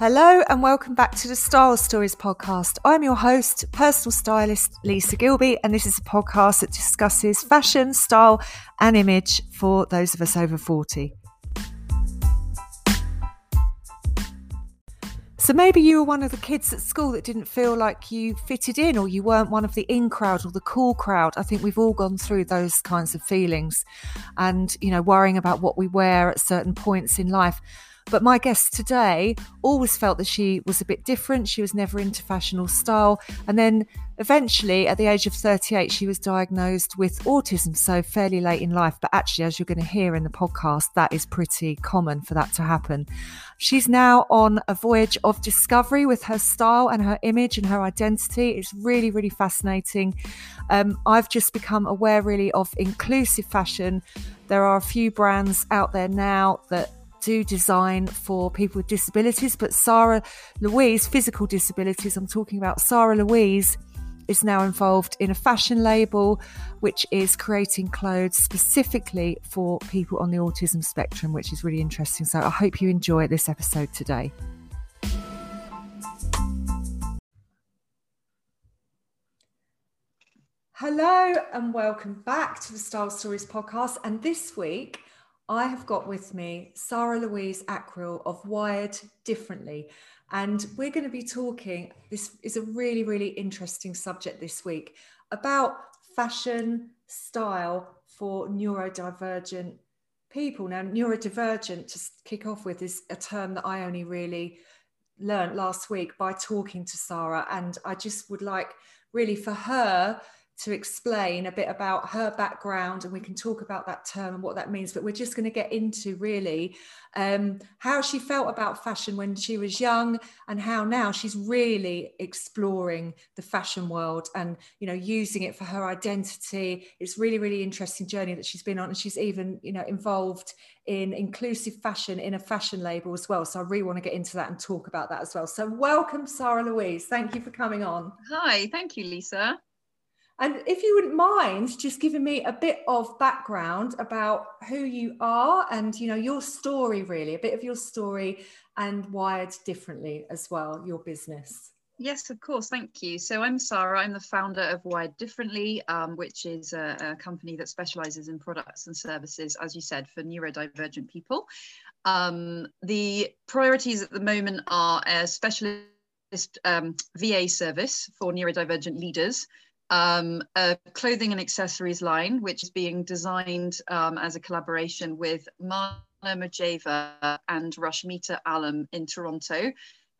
Hello and welcome back to the Style Stories podcast. I'm your host, personal stylist Lisa Gilby, and this is a podcast that discusses fashion, style, and image for those of us over 40. So maybe you were one of the kids at school that didn't feel like you fitted in, or you weren't one of the in crowd or the cool crowd. I think we've all gone through those kinds of feelings and, you know, worrying about what we wear at certain points in life. But my guest today always felt that she was a bit different. She was never into fashion or style. And then eventually, at the age of 38, she was diagnosed with autism, so fairly late in life. But actually, as you're going to hear in the podcast, that is pretty common for that to happen. She's now on a voyage of discovery with her style and her image and her identity. It's really, really fascinating. Um, I've just become aware, really, of inclusive fashion. There are a few brands out there now that do design for people with disabilities, but Sarah Louise, physical disabilities, I'm talking about Sara-Louise, is now involved in a fashion label which is creating clothes specifically for people on the autism spectrum, which is really interesting. So I hope you enjoy this episode today. Hello and welcome back to the Style Stories podcast. And this week, I have got with me Sara-Louise Ackrill of Wired Differently. And we're going to be talking, this is a really, really interesting subject this week about fashion style for neurodivergent people. Now, neurodivergent, to kick off with, is a term that I only really learned last week by talking to Sara. And I just would like, really, for her to explain a bit about her background and we can talk about that term and what that means but we're just going to get into really um, how she felt about fashion when she was young and how now she's really exploring the fashion world and you know using it for her identity. It's really really interesting journey that she's been on and she's even you know involved in inclusive fashion in a fashion label as well so i really want to get into that and talk about that as well. So welcome sara-louise. Thank you for coming on. Hi thank you lisa and if you wouldn't mind just giving me a bit of background about who you are and you know your story really, a bit of your story and wired differently as well, your business. Yes, of course. Thank you. So I'm Sara. I'm the founder of Wired Differently, um, which is a, a, company that specializes in products and services, as you said, for neurodivergent people. Um, the priorities at the moment are a specialist um, VA service for neurodivergent leaders um, a clothing and accessories line, which is being designed um, as a collaboration with Mana Majeva and Rashmita Alam in Toronto.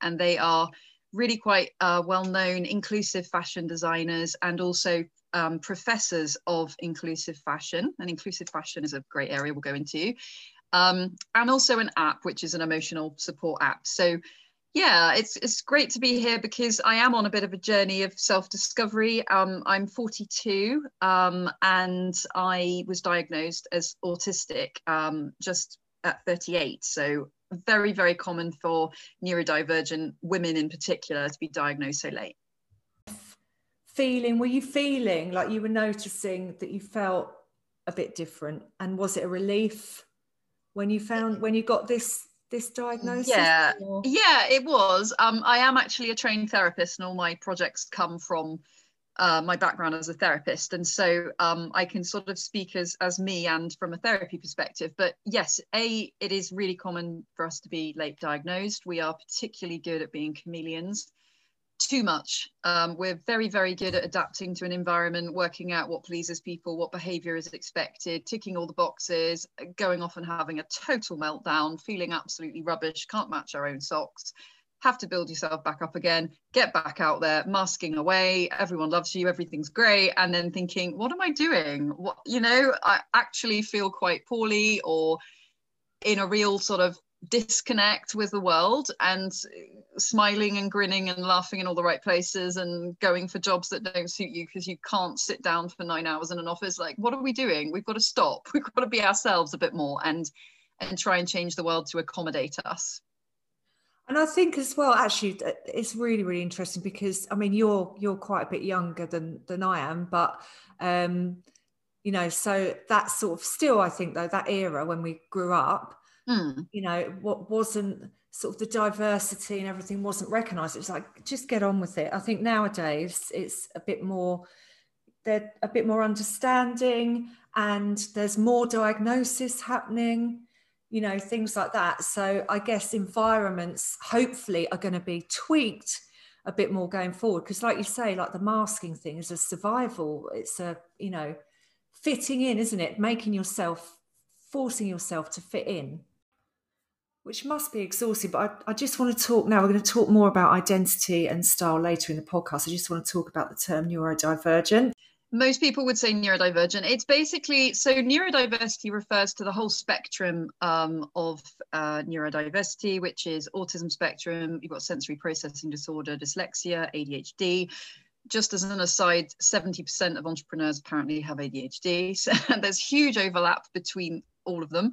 And they are really quite uh, well-known inclusive fashion designers and also um, professors of inclusive fashion. And inclusive fashion is a great area we'll go into. Um, and also an app, which is an emotional support app. So yeah, it's it's great to be here because I am on a bit of a journey of self-discovery. Um, I'm 42 um, and I was diagnosed as autistic um, just at 38. So very, very common for neurodivergent women in particular to be diagnosed so late. Feeling, were you feeling like you were noticing that you felt a bit different? And was it a relief when you found when you got this this diagnosis? Yeah, or? yeah, it was. Um, I am actually a trained therapist, and all my projects come from uh, my background as a therapist, and so um, I can sort of speak as as me and from a therapy perspective. But yes, a it is really common for us to be late diagnosed. We are particularly good at being chameleons too much. Um, we're very, very good at adapting to an environment, working out what pleases people, what behavior is expected, ticking all the boxes, going off and having a total meltdown, feeling absolutely rubbish, can't match our own socks, have to build yourself back up again, get back out there, masking away, everyone loves you, everything's great, and then thinking, what am I doing? What, you know, I actually feel quite poorly or in a real sort of disconnect with the world and smiling and grinning and laughing in all the right places and going for jobs that don't suit you because you can't sit down for nine hours in an office. Like what are we doing? We've got to stop. We've got to be ourselves a bit more and and try and change the world to accommodate us. And I think as well, actually, it's really, really interesting because I mean, you're you're quite a bit younger than than I am, but um, you know, so that sort of still, I think though that era when we grew up, mm. you know, what wasn't sort of the diversity and everything wasn't recognized. It was like, just get on with it. I think nowadays it's a bit more, they're a bit more understanding and there's more diagnosis happening, you know, things like that. So I guess environments hopefully are going to be tweaked a bit more going forward. Because like you say, like the masking thing is a survival. It's a, you know, fitting in, isn't it? Making yourself, forcing yourself to fit in which must be exhausting. But I, I, just want to talk now. We're going to talk more about identity and style later in the podcast. I just want to talk about the term neurodivergent. Most people would say neurodivergent. It's basically so neurodiversity refers to the whole spectrum um, of uh, neurodiversity, which is autism spectrum. You've got sensory processing disorder, dyslexia, ADHD just as an aside, 70% of entrepreneurs apparently have ADHD. So there's huge overlap between all of them.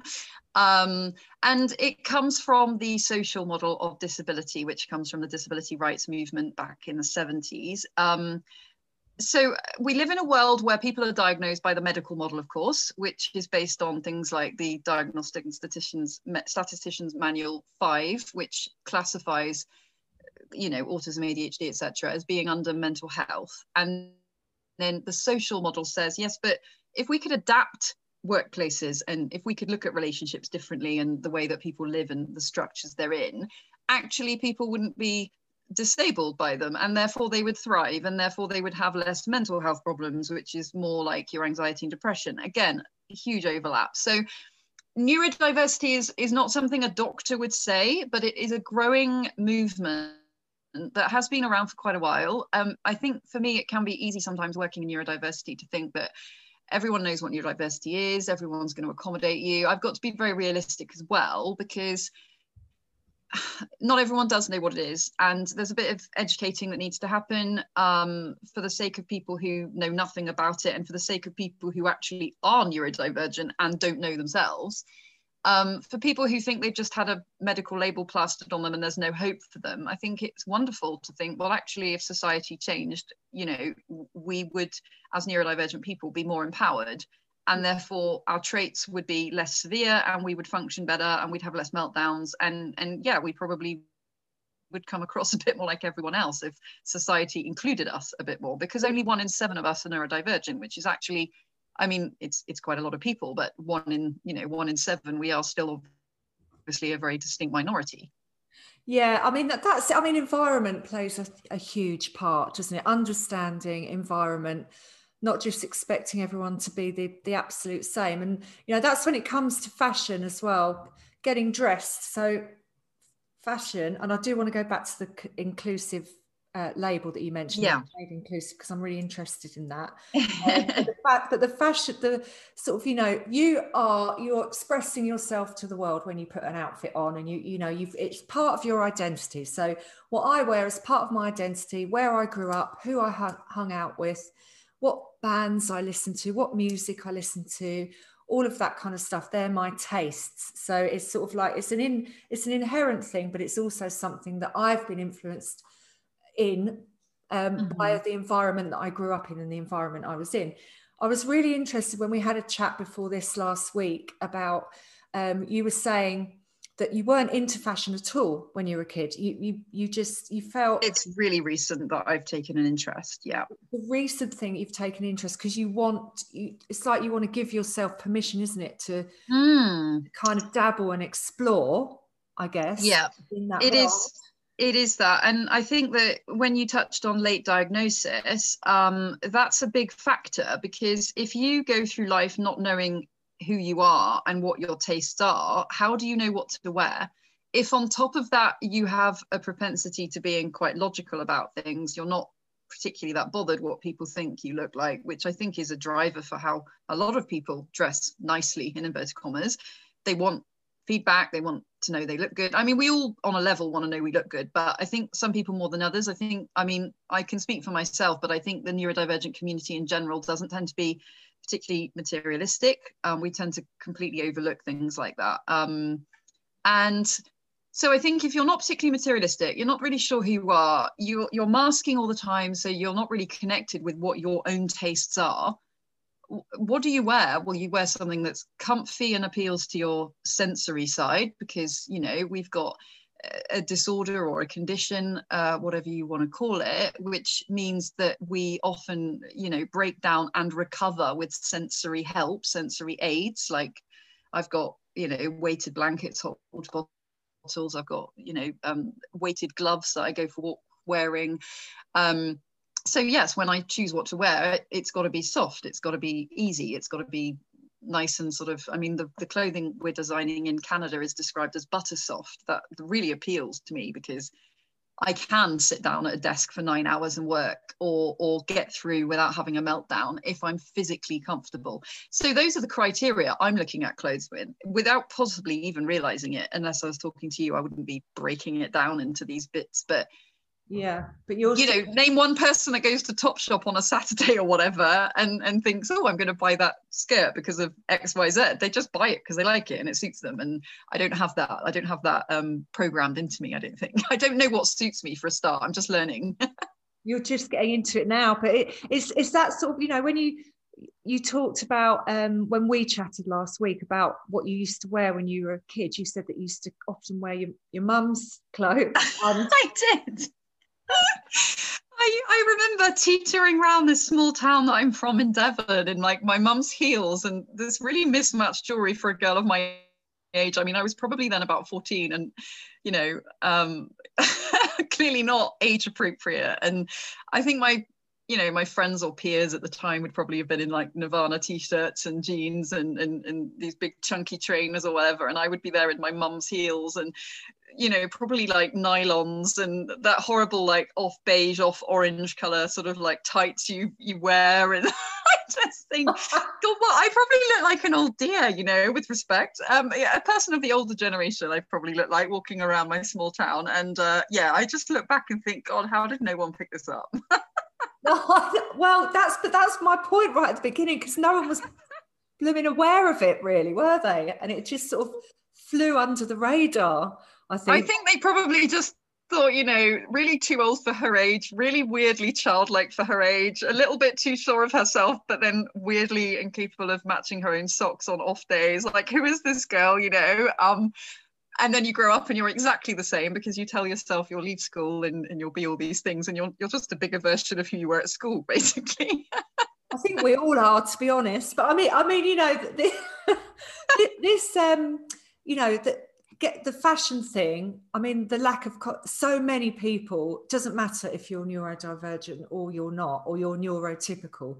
Um, and it comes from the social model of disability, which comes from the disability rights movement back in the 70s. Um, so we live in a world where people are diagnosed by the medical model, of course, which is based on things like the Diagnostic and Statisticians, Statisticians Manual 5, which classifies, you know, autism, ADHD, etc., as being under mental health. And then the social model says, yes, but if we could adapt workplaces and if we could look at relationships differently and the way that people live and the structures they're in actually people wouldn't be disabled by them and therefore they would thrive and therefore they would have less mental health problems which is more like your anxiety and depression. Again huge overlap. So neurodiversity is is not something a doctor would say but it is a growing movement that has been around for quite a while. Um, i think for me it can be easy sometimes working in neurodiversity to think that everyone knows what neurodiversity is everyone's going to accommodate you. I've got to be very realistic as well because not everyone does know what it is and there's a bit of educating that needs to happen um, for the sake of people who know nothing about it and for the sake of people who actually are neurodivergent and don't know themselves um, for people who think they've just had a medical label plastered on them and there's no hope for them, I think it's wonderful to think, well, actually, if society changed, you know, we would, as neurodivergent people, be more empowered. And therefore, our traits would be less severe and we would function better and we'd have less meltdowns. And, and yeah, we probably would come across a bit more like everyone else if society included us a bit more, because only one in seven of us are neurodivergent, which is actually I mean, it's it's quite a lot of people, but one in you know one in seven, we are still obviously a very distinct minority. Yeah, I mean that, that's I mean environment plays a, a huge part, doesn't it? Understanding environment, not just expecting everyone to be the the absolute same, and you know that's when it comes to fashion as well, getting dressed. So fashion, and I do want to go back to the inclusive uh, label that you mentioned, yeah, inclusive, because I'm really interested in that. Um, the fact that the fashion, the sort of, you know, you are you're expressing yourself to the world when you put an outfit on, and you, you know, you've it's part of your identity. So what I wear is part of my identity, where I grew up, who I hung, hung out with, what bands I listen to, what music I listen to, all of that kind of stuff they're my tastes so it's sort of like it's an in it's an inherent thing but it's also something that i've been influenced in um, mm-hmm. by the environment that I grew up in and the environment I was in. I was really interested when we had a chat before this last week about um, you were saying that you weren't into fashion at all when you were a kid. You you you just you felt it's really recent that I've taken an interest. Yeah, the recent thing you've taken interest because you want you, it's like you want to give yourself permission, isn't it, to mm. kind of dabble and explore. I guess. Yeah, it world. is it is that and i think that when you touched on late diagnosis um, that's a big factor because if you go through life not knowing who you are and what your tastes are how do you know what to wear? If on top of that you have a propensity to being quite logical about things you're not particularly that bothered what people think you look like which i think is a driver for how a lot of people dress nicely in inverted commas. They want feedback they want to know they look good. I mean we all on a level want to know we look good but i think some people more than others. I think i mean i can speak for myself but i think the neurodivergent community in general doesn't tend to be particularly materialistic um, we tend to completely overlook things like that. Um, and so I think if you're not particularly materialistic, you're not really sure who you are, you're, you're masking all the time, so you're not really connected with what your own tastes are what do you wear? Well, you wear something that's comfy and appeals to your sensory side because, you know, we've got a disorder or a condition, uh, whatever you want to call it, which means that we often, you know, break down and recover with sensory help, sensory aids. Like I've got, you know, weighted blankets, hot water bottles. I've got, you know, um, weighted gloves that I go for walk wearing. Um, so yes, when I choose what to wear, it's got to be soft. It's got to be easy. It's got to be nice and sort of i mean the, the clothing we're designing in canada is described as butter soft that really appeals to me because i can sit down at a desk for nine hours and work or or get through without having a meltdown if i'm physically comfortable so those are the criteria i'm looking at clothes with without possibly even realizing it unless i was talking to you i wouldn't be breaking it down into these bits but yeah but you're you know name one person that goes to topshop on a saturday or whatever and and thinks oh i'm going to buy that skirt because of xyz they just buy it because they like it and it suits them and i don't have that i don't have that um programmed into me i don't think i don't know what suits me for a start i'm just learning you're just getting into it now but it, it's it's that sort of you know when you you talked about um, when we chatted last week about what you used to wear when you were a kid. You said that you used to often wear your, your mum's clothes. And- I did. I, I remember teetering around this small town that I'm from in Devon in like my mum's heels and this really mismatched jewelry for a girl of my age. I mean, I was probably then about 14 and, you know, um, clearly not age appropriate. And I think my, you know, my friends or peers at the time would probably have been in like Nirvana t-shirts and jeans and, and, and these big chunky trainers or whatever. And I would be there in my mum's heels and you know, probably like nylons and that horrible like off beige, off orange color sort of like tights you you wear. And I just think, God, what I probably look like an old dear, you know, with respect. Um, yeah, a person of the older generation, I probably look like walking around my small town. And uh, yeah, I just look back and think, God, how did no one pick this up? well, that's but that's my point right at the beginning because no one was blooming aware of it, really, were they? And it just sort of flew under the radar. I think. I think they probably just thought, you know, really too old for her age, really weirdly childlike for her age, a little bit too sure of herself, but then weirdly incapable of matching her own socks on off days. Like, who is this girl, you know? Um, and then you grow up and you're exactly the same because you tell yourself you'll leave school and, and you'll be all these things and you're, you're just a bigger version of who you were at school, basically. I think we all are, to be honest. But I mean, I mean, you know, this, this um, you know, that get the fashion thing i mean the lack of co- so many people doesn't matter if you're neurodivergent or you're not or you're neurotypical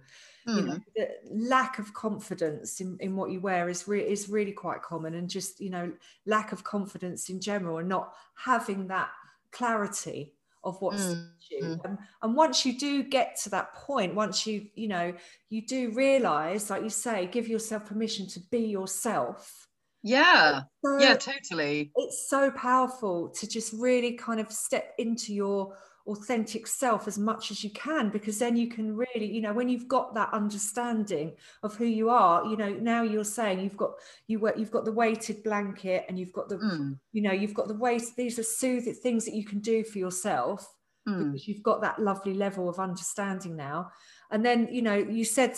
mm. you know, hmm. the lack of confidence in, in what you wear is, re- is really quite common and just you know lack of confidence in general and not having that clarity of what's mm. you mm. um, and once you do get to that point once you you know you do realize like you say give yourself permission to be yourself yeah so, yeah totally it's so powerful to just really kind of step into your authentic self as much as you can because then you can really you know when you've got that understanding of who you are you know now you're saying you've got you work, you've got the weighted blanket and you've got the mm. you know you've got the weight these are soothing things that you can do for yourself mm. because you've got that lovely level of understanding now and then you know you said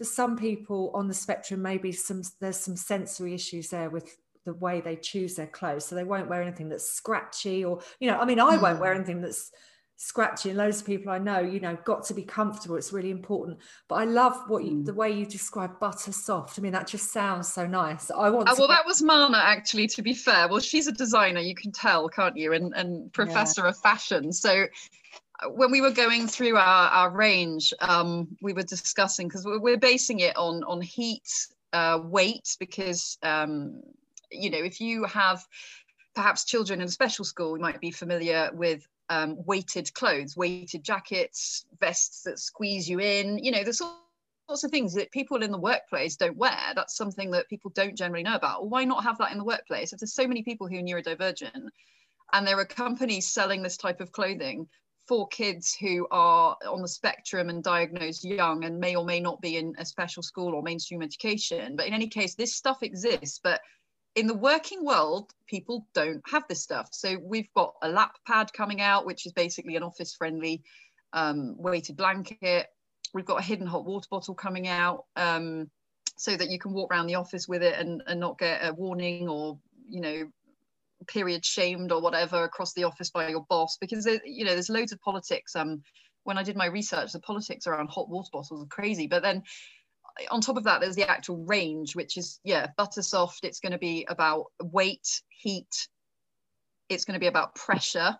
for some people on the spectrum, maybe some there's some sensory issues there with the way they choose their clothes. So they won't wear anything that's scratchy or, you know, I mean, I mm. won't wear anything that's scratchy. And loads of people I know, you know, got to be comfortable. It's really important. But I love what you, mm. the way you describe butter soft. I mean, that just sounds so nice. I want. Oh, well, get... that was Mana actually. To be fair, well, she's a designer. You can tell, can't you? And and professor yeah. of fashion. So when we were going through our, our range, um, we were discussing because we're, we're, basing it on on heat, uh, weight, because um, you know if you have perhaps children in a special school, you might be familiar with um, weighted clothes, weighted jackets, vests that squeeze you in. You know, all sorts of things that people in the workplace don't wear. That's something that people don't generally know about. Why not have that in the workplace? If there's so many people who are neurodivergent and there are companies selling this type of clothing for kids who are on the spectrum and diagnosed young and may or may not be in a special school or mainstream education. But in any case, this stuff exists. But in the working world, people don't have this stuff. So we've got a lap pad coming out, which is basically an office friendly um, weighted blanket. We've got a hidden hot water bottle coming out um, so that you can walk around the office with it and, and not get a warning or, you know, period shamed or whatever across the office by your boss because you know there's loads of politics um when i did my research the politics around hot water bottles are crazy but then on top of that there's the actual range which is yeah butter soft it's going to be about weight heat it's going to be about pressure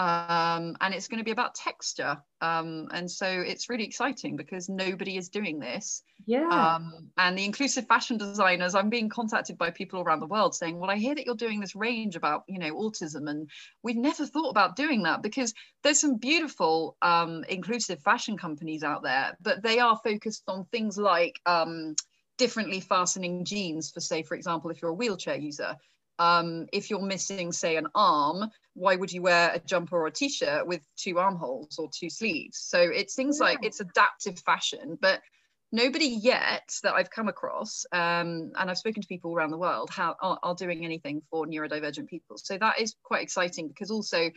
um, and it's going to be about texture. Um, and so it's really exciting because nobody is doing this. Yeah. Um, and the inclusive fashion designers, I'm being contacted by people around the world saying, "Well, I hear that you're doing this range about, you know, autism, and we've never thought about doing that because there's some beautiful um, inclusive fashion companies out there, but they are focused on things like." Um, differently fastening jeans for say for example if you're a wheelchair user um, if you're missing, say, an arm, why would you wear a jumper or a t-shirt with two armholes or two sleeves? So it's things yeah. like it's adaptive fashion, but nobody yet that I've come across, um, and I've spoken to people around the world, how are, are doing anything for neurodivergent people. So that is quite exciting because also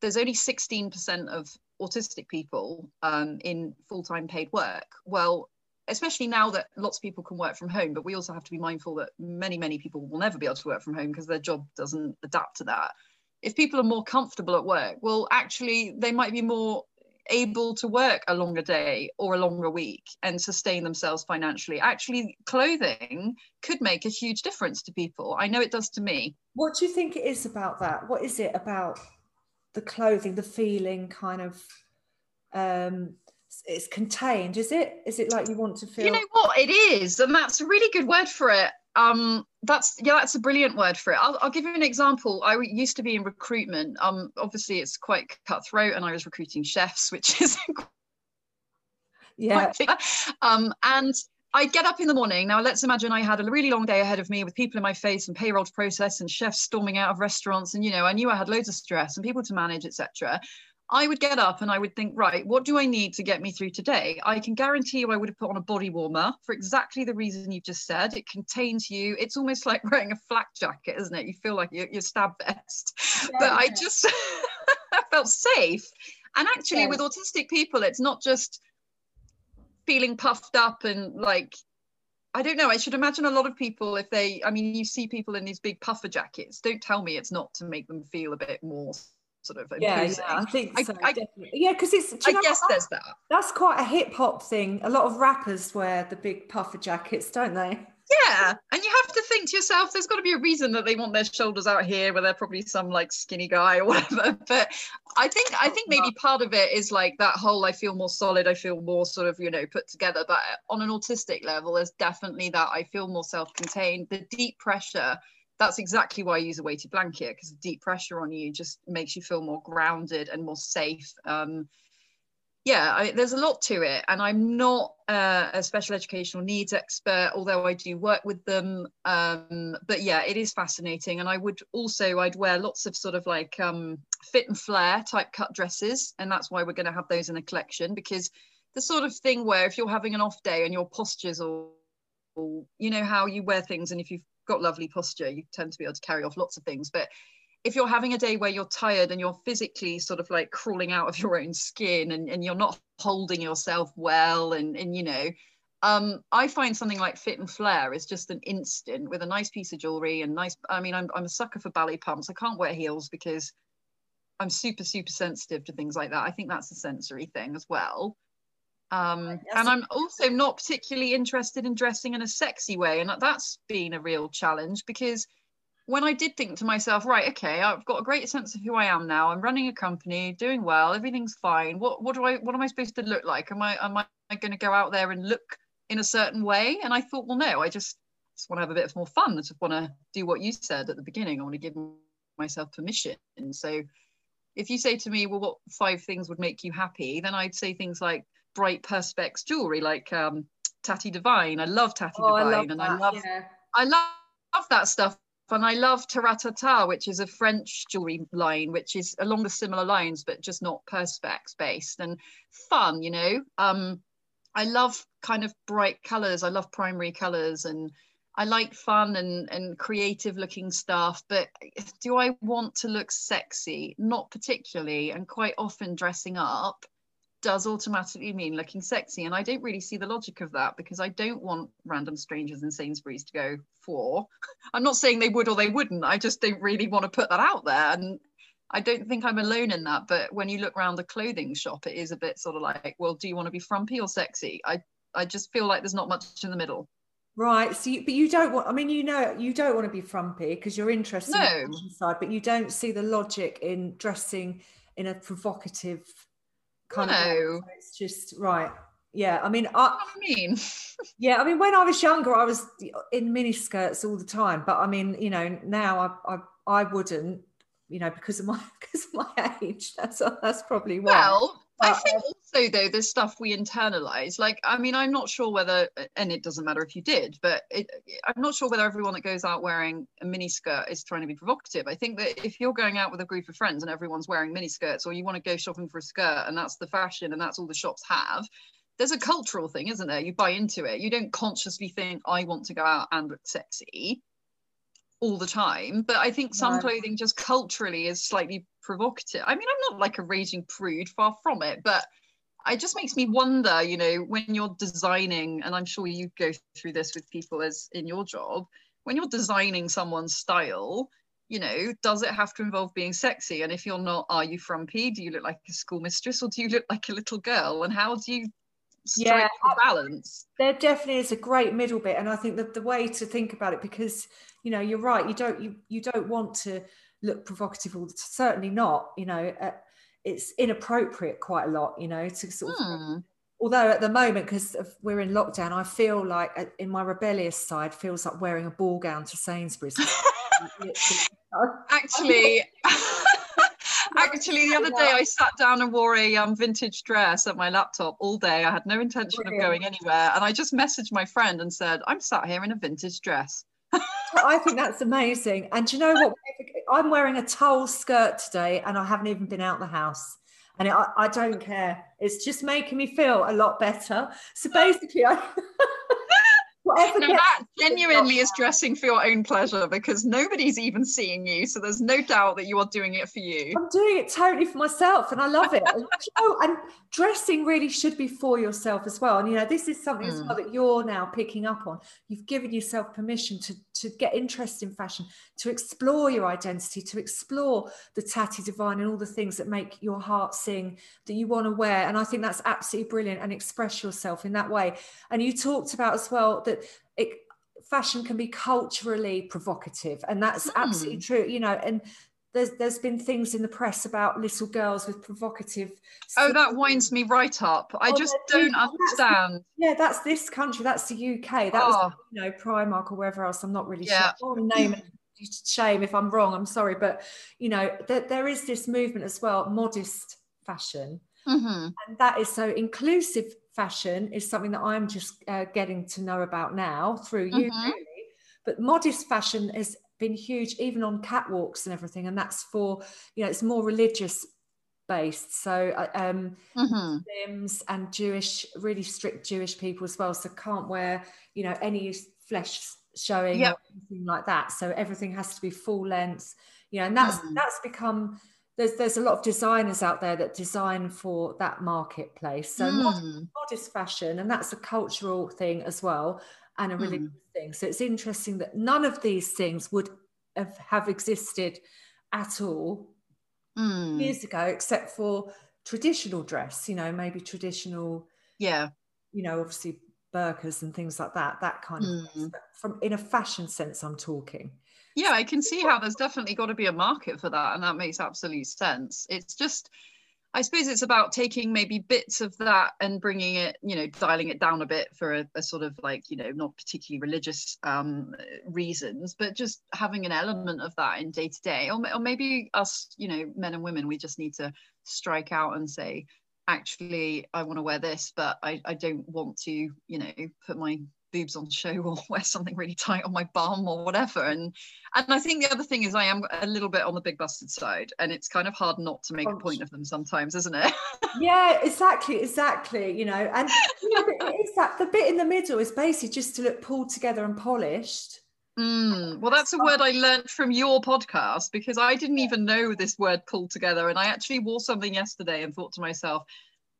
there's only 16% of autistic people um, in full-time paid work. Well, especially now that lots of people can work from home but we also have to be mindful that many many people will never be able to work from home because their job doesn't adapt to that. If people are more comfortable at work well actually they might be more able to work a longer day or a longer week and sustain themselves financially. Actually clothing could make a huge difference to people. I know it does to me. What do you think it is about that? What is it about the clothing the feeling kind of um it's contained is it is it like you want to feel you know what it is and that's a really good word for it um that's yeah that's a brilliant word for it I'll, I'll give you an example i used to be in recruitment um obviously it's quite cutthroat and i was recruiting chefs which is yeah um and I'd get up in the morning. Now, let's imagine I had a really long day ahead of me with people in my face and payroll to process and chefs storming out of restaurants. And, you know, I knew I had loads of stress and people to manage, etc. I would get up and I would think, right, what do I need to get me through today? I can guarantee you I would have put on a body warmer for exactly the reason you've just said. It contains you. It's almost like wearing a flak jacket, isn't it? You feel like you're, you're stab vest. Yeah, but yeah. I just felt safe. And actually, yeah. with autistic people, it's not just feeling puffed up and like I don't know. I should imagine a lot of people, if they, I mean, you see people in these big puffer jackets. Don't tell me it's not to make them feel a bit more sort of yeah, yeah I think so, I, yeah because it's I guess what? there's that. That's quite a hip hop thing. A lot of rappers wear the big puffer jackets don't they? Yeah and you have to think to yourself there's got to be a reason that they want their shoulders out here where they're probably some like skinny guy or whatever but i think i think maybe part of it is like that whole i feel more solid i feel more sort of you know put together but on an autistic level there's definitely that i feel more self-contained. The deep pressure that's exactly why I use a weighted blanket because the deep pressure on you just makes you feel more grounded and more safe. Um, yeah, I, there's a lot to it, and I'm not uh, a special educational needs expert, although I do work with them. Um, but yeah, it is fascinating, and I would also I'd wear lots of sort of like um, fit and flare type cut dresses, and that's why we're going to have those in a collection because the sort of thing where if you're having an off day and your postures or you know how you wear things and if you've got lovely posture, you tend to be able to carry off lots of things. But if you're having a day where you're tired and you're physically sort of like crawling out of your own skin and, and you're not holding yourself well and, and you know, um, I find something like fit and flare is just an instant with a nice piece of jewelry and nice. I mean, I'm, I'm a sucker for ballet pumps. I can't wear heels because I'm super, super sensitive to things like that. I think that's a sensory thing as well. Um, and I'm also not particularly interested in dressing in a sexy way. And that's been a real challenge because when I did think to myself, right, okay, I've got a great sense of who I am now. I'm running a company, doing well, everything's fine. What what do I what am I supposed to look like? Am I am I going to go out there and look in a certain way? And I thought, well, no, I just just want to have a bit more fun. I just want to do what you said at the beginning. I want to give myself permission. And so if you say to me, well, what five things would make you happy? Then I'd say things like bright perspex jewelry like um, Tatty Divine. I love Tatty oh, Divine, I and that, I love yeah. I love, love that stuff. And I love Taratata, which is a French jewelry line, which is along the similar lines, but just not perspex based and fun. You know, um, I love kind of bright colors. I love primary colors, and I like fun and and creative looking stuff. But do I want to look sexy? Not particularly. And quite often dressing up does automatically mean looking sexy. And I don't really see the logic of that because I don't want random strangers in Sainsbury's to go for. I'm not saying they would or they wouldn't. I just don't really want to put that out there. And I don't think I'm alone in that. But when you look around the clothing shop, it is a bit sort of like, well, do you want to be frumpy or sexy? I, I just feel like there's not much in the middle. Right. So, you, but you don't want. I mean, you know, you don't want to be frumpy because you're interested no. in the side, but you don't see the logic in dressing in a provocative kind no. of. It's just right. Yeah. I mean, I, I mean, yeah. I mean, when I was younger, I was in mini skirts all the time. But I mean, you know, now I I, I wouldn't. You know, because of my because of my age. That's that's probably why. Well, I think uh, also though there's stuff we internalize. Like, I mean, I'm not sure whether, and it doesn't matter if you did, but it, I'm not sure whether everyone that goes out wearing a mini skirt is trying to be provocative. I think that if you're going out with a group of friends and everyone's wearing mini skirts, or you want to go shopping for a skirt and that's the fashion and that's all the shops have, there's a cultural thing, isn't there? You buy into it. You don't consciously think I want to go out and look sexy all the time but i think some clothing just culturally is slightly provocative. I mean i'm not like a raging prude far from it but it just makes me wonder you know when you're designing and i'm sure you go through this with people as in your job when you're designing someone's style you know does it have to involve being sexy? And if you're not are you frumpy? Do you look like a schoolmistress or do you look like a little girl? And how do you yeah, the balance. There definitely is a great middle bit and i think that the way to think about it because you know you're right you don't you, you don't want to look provocative all the certainly not you know uh, it's inappropriate quite a lot you know to sort of hmm. although at the moment because we're in lockdown i feel like uh, in my rebellious side feels like wearing a ball gown to sainsbury's. Actually actually the other day i sat down and wore a um, vintage dress at my laptop all day i had no intention Brilliant. of going anywhere and i just messaged my friend and said i'm sat here in a vintage dress I think that's amazing. And do you know what? I'm wearing a tulle skirt today and I haven't even been out the house. And I, I don't care. It's just making me feel a lot better. So basically, I. Now that genuinely is dressing for your own pleasure because nobody's even seeing you. So there's no doubt that you are doing it for you. I'm doing it totally for myself and I love it. oh, and dressing really should be for yourself as well. And you know, this is something mm. as well hmm. that you're now picking up on. You've given yourself permission to, to get interested in fashion, to explore your identity, to explore the tatty divine and all the things that make your heart sing that you want to wear. And I think that's absolutely brilliant and express yourself in that way. And you talked about as well that fashion can be culturally provocative and that's mm. absolutely true you know and there's there's been things in the press about little girls with provocative oh that winds me right up i oh, just don't understand that's, yeah that's this country that's the uk that oh. was you know primark or wherever else i'm not really yeah. sure name shame if i'm wrong i'm sorry but you know there, there is this movement as well modest fashion mm-hmm. and that is so inclusive fashion is something that I'm just uh, getting to know about now through you, mm-hmm. really. But modest fashion has been huge, even on catwalks and everything. And that's for, you know, it's more religious based. So, uh, um, mm-hmm. Muslims and Jewish, really strict Jewish people as well. So, can't wear, you know, any flesh showing yep. or anything like that. So, everything has to be full length, you know, and that's mm. that's become there's there's a lot of designers out there that design for that marketplace. So mm. modest, modest, fashion, and that's a cultural thing as well, and a religious mm. thing. So it's interesting that none of these things would have, have existed at all mm. years ago, except for traditional dress. You know, maybe traditional. Yeah. You know, obviously burkas and things like that. That kind of. Mm. From in a fashion sense, I'm talking yeah i can see how there's definitely got to be a market for that and that makes absolute sense. It's just i suppose it's about taking maybe bits of that and bringing it you know dialing it down a bit for a, a sort of like you know not particularly religious um, reasons but just having an element of that in day to day or maybe us you know men and women we just need to strike out and say actually i want to wear this but I, I don't want to you know put my boobs on show or wear something really tight on my bum or whatever and and i think the other thing is i am a little bit on the big busted side and it's kind of hard not to make a point of them sometimes isn't it yeah exactly exactly you know and you know, it's that the bit in the middle is basically just to look pulled together and polished Mm, well, that's a word I learned from your podcast because I didn't even know this word pulled together. And I actually wore something yesterday and thought to myself,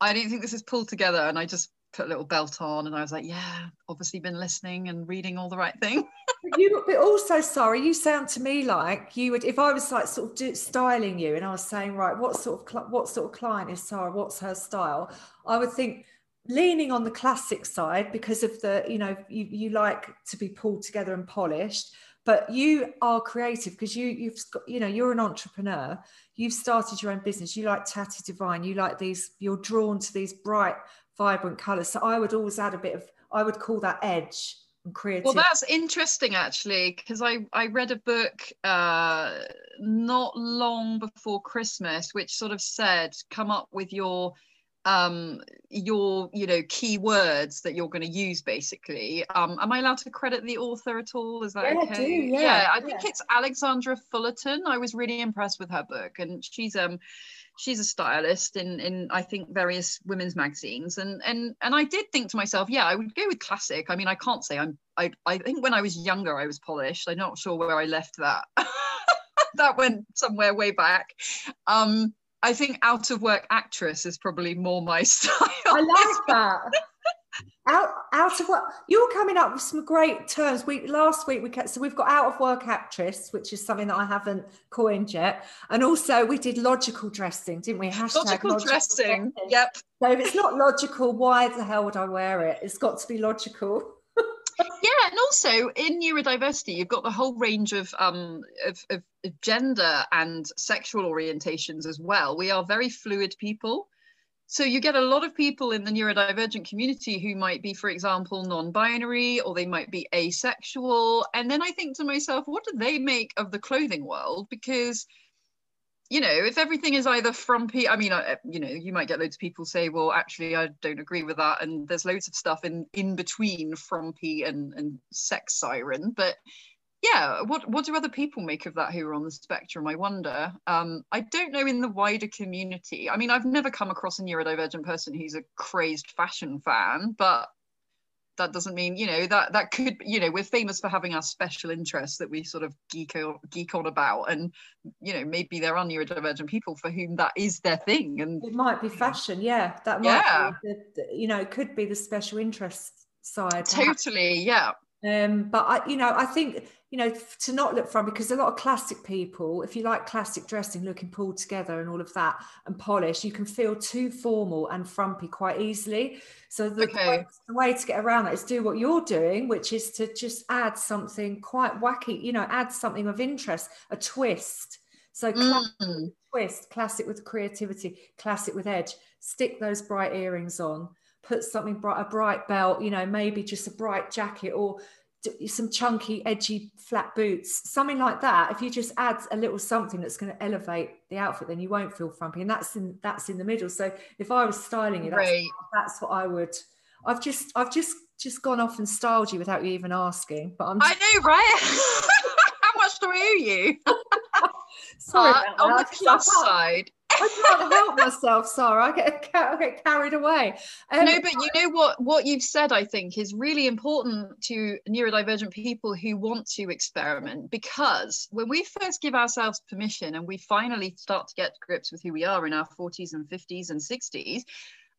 I don't think this is pulled together. And I just put a little belt on and I was like, yeah, obviously been listening and reading all the right thing. you, but also, sorry, you sound to me like you would, if I was like sort of do, styling you and I was saying, right, what sort of, cl- what sort of client is Sara? What's her style? I would think leaning on the classic side because of the, you know, you, you like to be pulled together and polished but you are creative because you you've got you know you're an entrepreneur you've started your own business you like tatty divine you like these you're drawn to these bright vibrant colors. So I would always add a bit of, I would call that edge and creativity. Well, that's interesting actually, because I, I read a book uh, not long before Christmas, which sort of said, come up with your um your you know key words that you're going to use basically. Um am i allowed to credit the author at all? Is that yeah, okay? do, yeah, yeah i think it's alexandra fullerton. I was really impressed with her book and she's um she's a stylist in in I think various women's magazines. And and and I did think to myself yeah I would go with classic. I mean I can't say I'm I I think when I was younger I was polished. I'm not sure where I left that. That went somewhere way back. Um I think out of work actress is probably more my style. I like that. Out out of what you're coming up with some great terms. We last week we kept so we've got out of work actress which is something that i haven't coined yet. And also we did logical dressing didn't we? Hashtag logical, logical dressing. dressing. yep. So if it's not logical why the hell would i wear it? It's got to be logical yeah and also in neurodiversity you've got the whole range of um of, of gender and sexual orientations as well. We are very fluid people. So you get a lot of people in the neurodivergent community who might be for example non-binary or they might be asexual. And then i think to myself what do they make of the clothing world? Because you know if everything is either frumpy i mean I, you know you might get loads of people say well actually i don't agree with that and there's loads of stuff in in between frumpy and and sex siren but yeah what what do other people make of that who are on the spectrum i wonder? Um, i don't know in the wider community. I mean i've never come across a neurodivergent person who's a crazed fashion fan but that doesn't mean you know that that could you know we're famous for having our special interests that we sort of geek on, geek on about. And you know maybe there are neurodivergent people for whom that is their thing. And it might be fashion yeah. That might yeah. be the, you know it could be the special interest side totally yeah. Um but i you know i think you know, to not look from because a lot of classic people, if you like classic dressing, looking pulled together and all of that and polished, you can feel too formal and frumpy quite easily. So the, okay. way, the, way, to get around that is do what you're doing, which is to just add something quite wacky, you know, add something of interest, a twist. So classic mm. twist, classic with creativity, classic with edge. Stick those bright earrings on. Put something bright, a bright belt, you know, maybe just a bright jacket or some chunky, edgy, flat boots, something like that. If you just add a little something that's going to elevate the outfit, then you won't feel frumpy, and that's in that's in the middle. So if I was styling you, that's, right. that's what I would. I've just I've just just gone off and styled you without you even asking. But I'm. Just... I know, right? How much do I owe you? Sorry, uh, on the plus side, I can't help myself, Sara. I get, I get carried away. Um, no, but you know what? What you've said, I think, is really important to neurodivergent people who want to experiment. Because when we first give ourselves permission and we finally start to get grips with who we are in our 40s and 50s and 60s,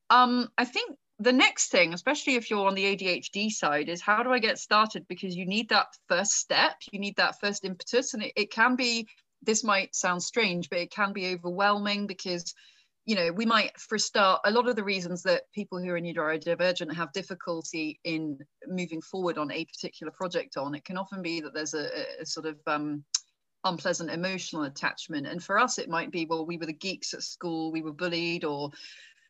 um, I think the next thing, especially if you're on the ADHD side, is how do I get started? Because you need that first step, you need that first impetus, and it, it can be this might sound strange, but it can be overwhelming because you know, we might, for a start, a lot of the reasons that people who are neurodivergent have difficulty in moving forward on a particular project on, it can often be that there's a, a sort of um, unpleasant emotional attachment. And for us, it might be, well, we were the geeks at school, we were bullied, or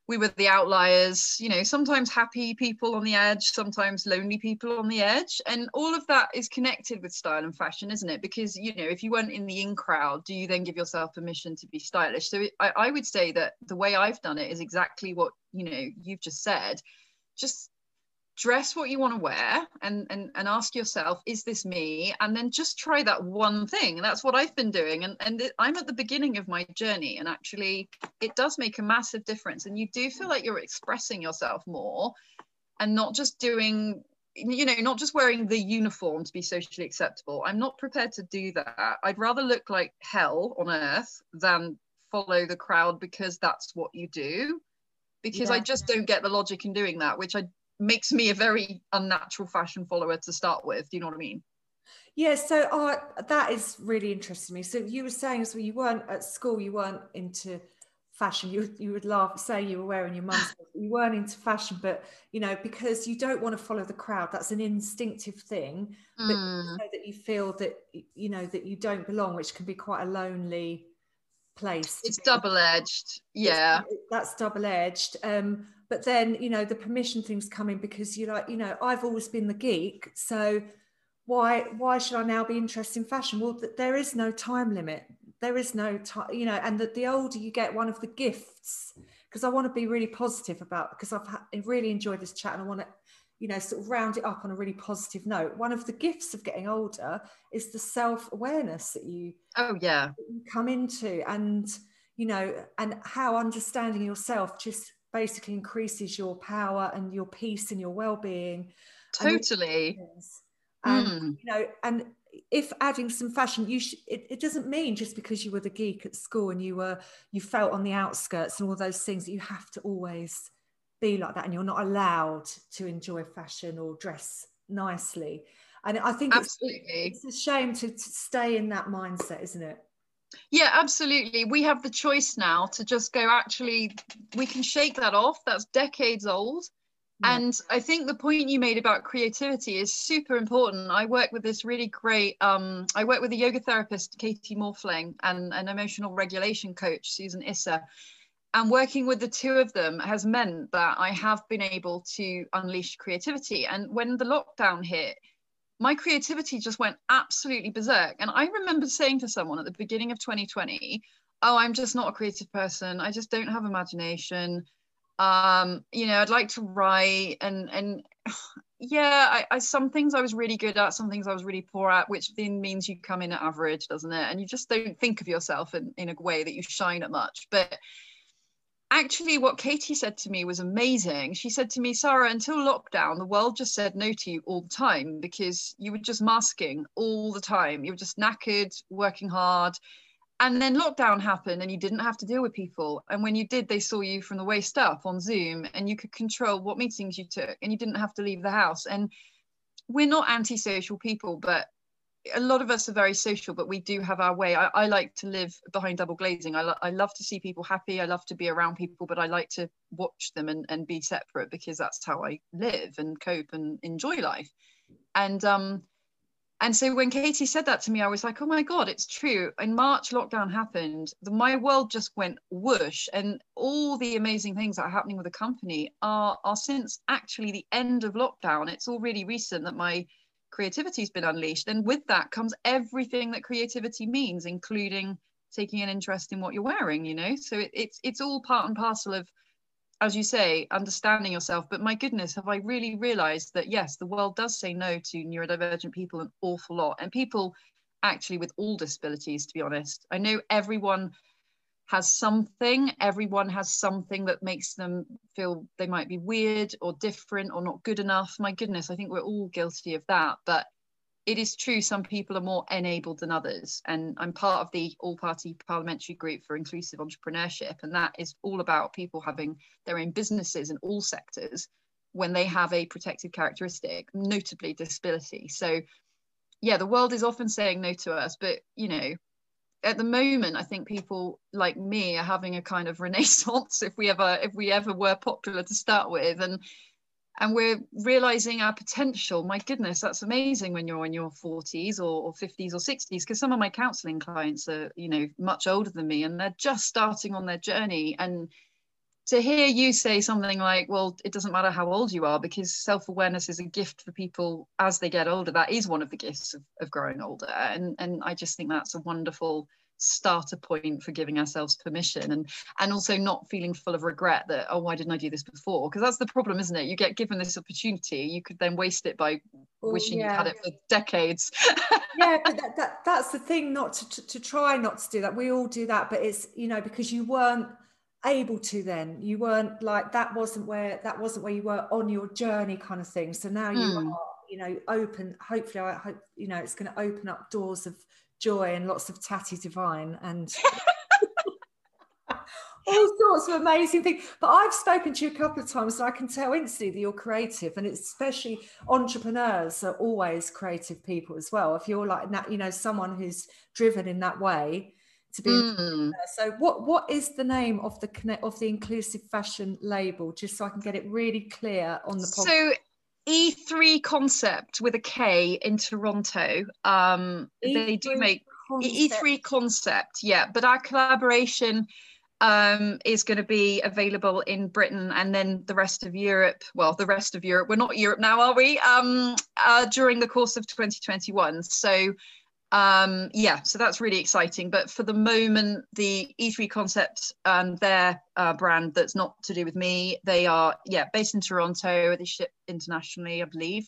we were the outliers, you know, sometimes happy people on the edge, sometimes lonely people on the edge. And all of that is connected with style and fashion, isn't it? Because, you know, if you weren't in the in crowd, do you then give yourself permission to be stylish? So I, I would say that the way I've done it is exactly what, you know, you've just said. Just dress what you want to wear and, and and ask yourself is this me? And then just try that one thing. And that's what i've been doing. And and i'm at the beginning of my journey and actually it does make a massive difference. And you do feel like you're expressing yourself more and not just doing you know not just wearing the uniform to be socially acceptable. I'm not prepared to do that. I'd rather look like hell on earth than follow the crowd because that's what you do. Because Yeah. I just don't get the logic in doing that, which I makes me a very unnatural fashion follower to start with. Do you know what I mean? Yeah, so uh, that is really interesting to me. So you were saying as so you weren't at school, you weren't into fashion. You you would laugh, say you were wearing your mum's, you weren't into fashion, but you know because you don't want to follow the crowd. That's an instinctive thing, but Mm. you know that you feel that you know that you don't belong, which can be quite a lonely place. It's double edged. Yeah. It's- that's double edged. Um, but then you know the permission things come in because you're like, you know, I've always been the geek, so why why should I now be interested in fashion? Well, th- there is no time limit. There is no time, you know, and that the older you get, one of the gifts, because I want to be really positive about because I've ha- really enjoyed this chat and I want to, you know, sort of round it up on a really positive note. One of the gifts of getting older is the self awareness that you Oh yeah. you come into and you know and how understanding yourself just basically increases your power and your peace and your well-being Totally. things. and Mm. you know and if adding some fashion you should it, it doesn't mean just because you were the geek at school and you were you felt on the outskirts and all those things that you have to always be like that and you're not allowed to enjoy fashion or dress nicely and i think it's, Absolutely. it's a shame to, to stay in that mindset isn't it Yeah, absolutely. We have the choice now to just go, actually, we can shake that off. That's decades old. Yeah. And I think the point you made about creativity is super important. I work with this really great, um, I work with a yoga therapist, Katie Morfling, and an emotional regulation coach, Susan Issa. And working with the two of them has meant that I have been able to unleash creativity. And when the lockdown hit, my creativity just went absolutely berserk. And I remember saying to someone at the beginning of 2020, Oh, I'm just not a creative person. I just don't have imagination. Um, you know, I'd like to write and and yeah, I, I some things I was really good at, some things I was really poor at, which then means you come in at average, doesn't it? And you just don't think of yourself in, in a way that you shine at much. But actually what Katie said to me was amazing. She said to me, Sara, until lockdown, the world just said no to you all the time because you were just masking all the time. You were just knackered, working hard. And then lockdown happened and you didn't have to deal with people. And when you did, they saw you from the waist up on Zoom and you could control what meetings you took and you didn't have to leave the house. And we're not antisocial people, but a lot of us are very social, but we do have our way. I, I like to live behind double glazing. I, lo- I love to see people happy. I love to be around people, but I like to watch them and, and be separate because that's how I live and cope and enjoy life. And um, and so when Katie said that to me, I was like, oh my God, it's true. In March, lockdown happened. The, my world just went whoosh. And all the amazing things that are happening with the company are, are since actually the end of lockdown. It's all really recent that my creativity's been unleashed. And with that comes everything that creativity means, including taking an interest in what you're wearing, you know? So it, it's it's all part and parcel of as you say, understanding yourself. But my goodness, have I really realized that yes, the world does say no to neurodivergent people an awful lot, and people actually with all disabilities, to be honest. I know everyone has something, everyone has something that makes them feel they might be weird or different or not good enough. My goodness, I think we're all guilty of that. But it is true some people are more enabled than others and i'm part of the all party parliamentary group for inclusive entrepreneurship and that is all about people having their own businesses in all sectors when they have a protected characteristic notably disability so yeah the world is often saying no to us but you know at the moment i think people like me are having a kind of renaissance if we ever if we ever were popular to start with. And and we're realizing our potential. My goodness that's amazing when you're in your 40s or, or 50s or 60s because some of my counseling clients are you know much older than me and they're just starting on their journey. And to hear you say something like well it doesn't matter how old you are because self-awareness is a gift for people as they get older. That is one of the gifts of, of growing older. And and i just think that's a wonderful starter point for giving ourselves permission and and also not feeling full of regret that oh why didn't i do this before? Because that's the problem isn't it? You get given this opportunity you could then waste it by Well, wishing yeah. you had it for decades. Yeah but that, that that's the thing not to, to to try not to do that. We all do that but it's you know because you weren't able to then you weren't like that wasn't where that wasn't where you were on your journey kind of thing so now you Hmm. are you know open hopefully i hope you know it's going to open up doors of joy and lots of Tatty Devine and all sorts of amazing things. But I've spoken to you a couple of times, so I can tell instantly that you're creative, and it's especially entrepreneurs are always creative people as well. If you're like that, you know, someone who's driven in that way to be. Mm. So, what what is the name of the connect of the inclusive fashion label? Just so I can get it really clear on the podcast. So. E3Koncept with a K in Toronto. Um, E3 they do make concept. E3Koncept, yeah. But our collaboration um, is going to be available in Britain and then the rest of Europe. Well, the rest of Europe. We're not Europe now, are we? Um, uh, during the course of 2021. So, um, yeah, so that's really exciting. But for the moment, the E3Koncept and their uh, brand that's not to do with me, they are, yeah, based in Toronto. They ship internationally, I believe.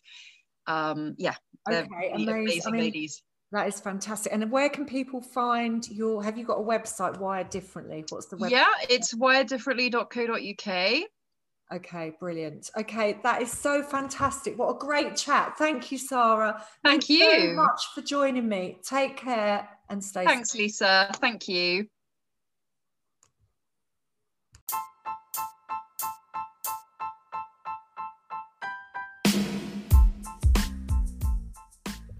Um, yeah, okay, amazing, amazing I mean, ladies. That is fantastic. And where can people find your? Have you got a website wired differently? What's the website? Yeah, it's wireddifferently.co.uk. Okay, brilliant. Okay, that is so fantastic. What a great chat. Thank you, Sara. Thank Thanks you so much for joining me. Take care and stay. Safe. Thanks, safe. Lisa. Thank you.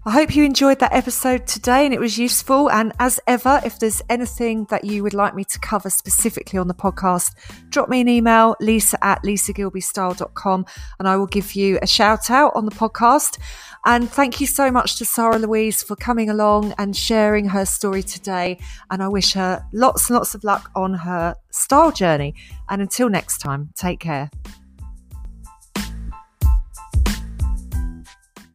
I hope you enjoyed that episode today and it was useful. And as ever, if there's anything that you would like me to cover specifically on the podcast, drop me an email, lisa at lisagilbystyle.com, and I will give you a shout out on the podcast. And thank you so much to Sara-Louise for coming along and sharing her story today. And I wish her lots and lots of luck on her style journey. And until next time, take care.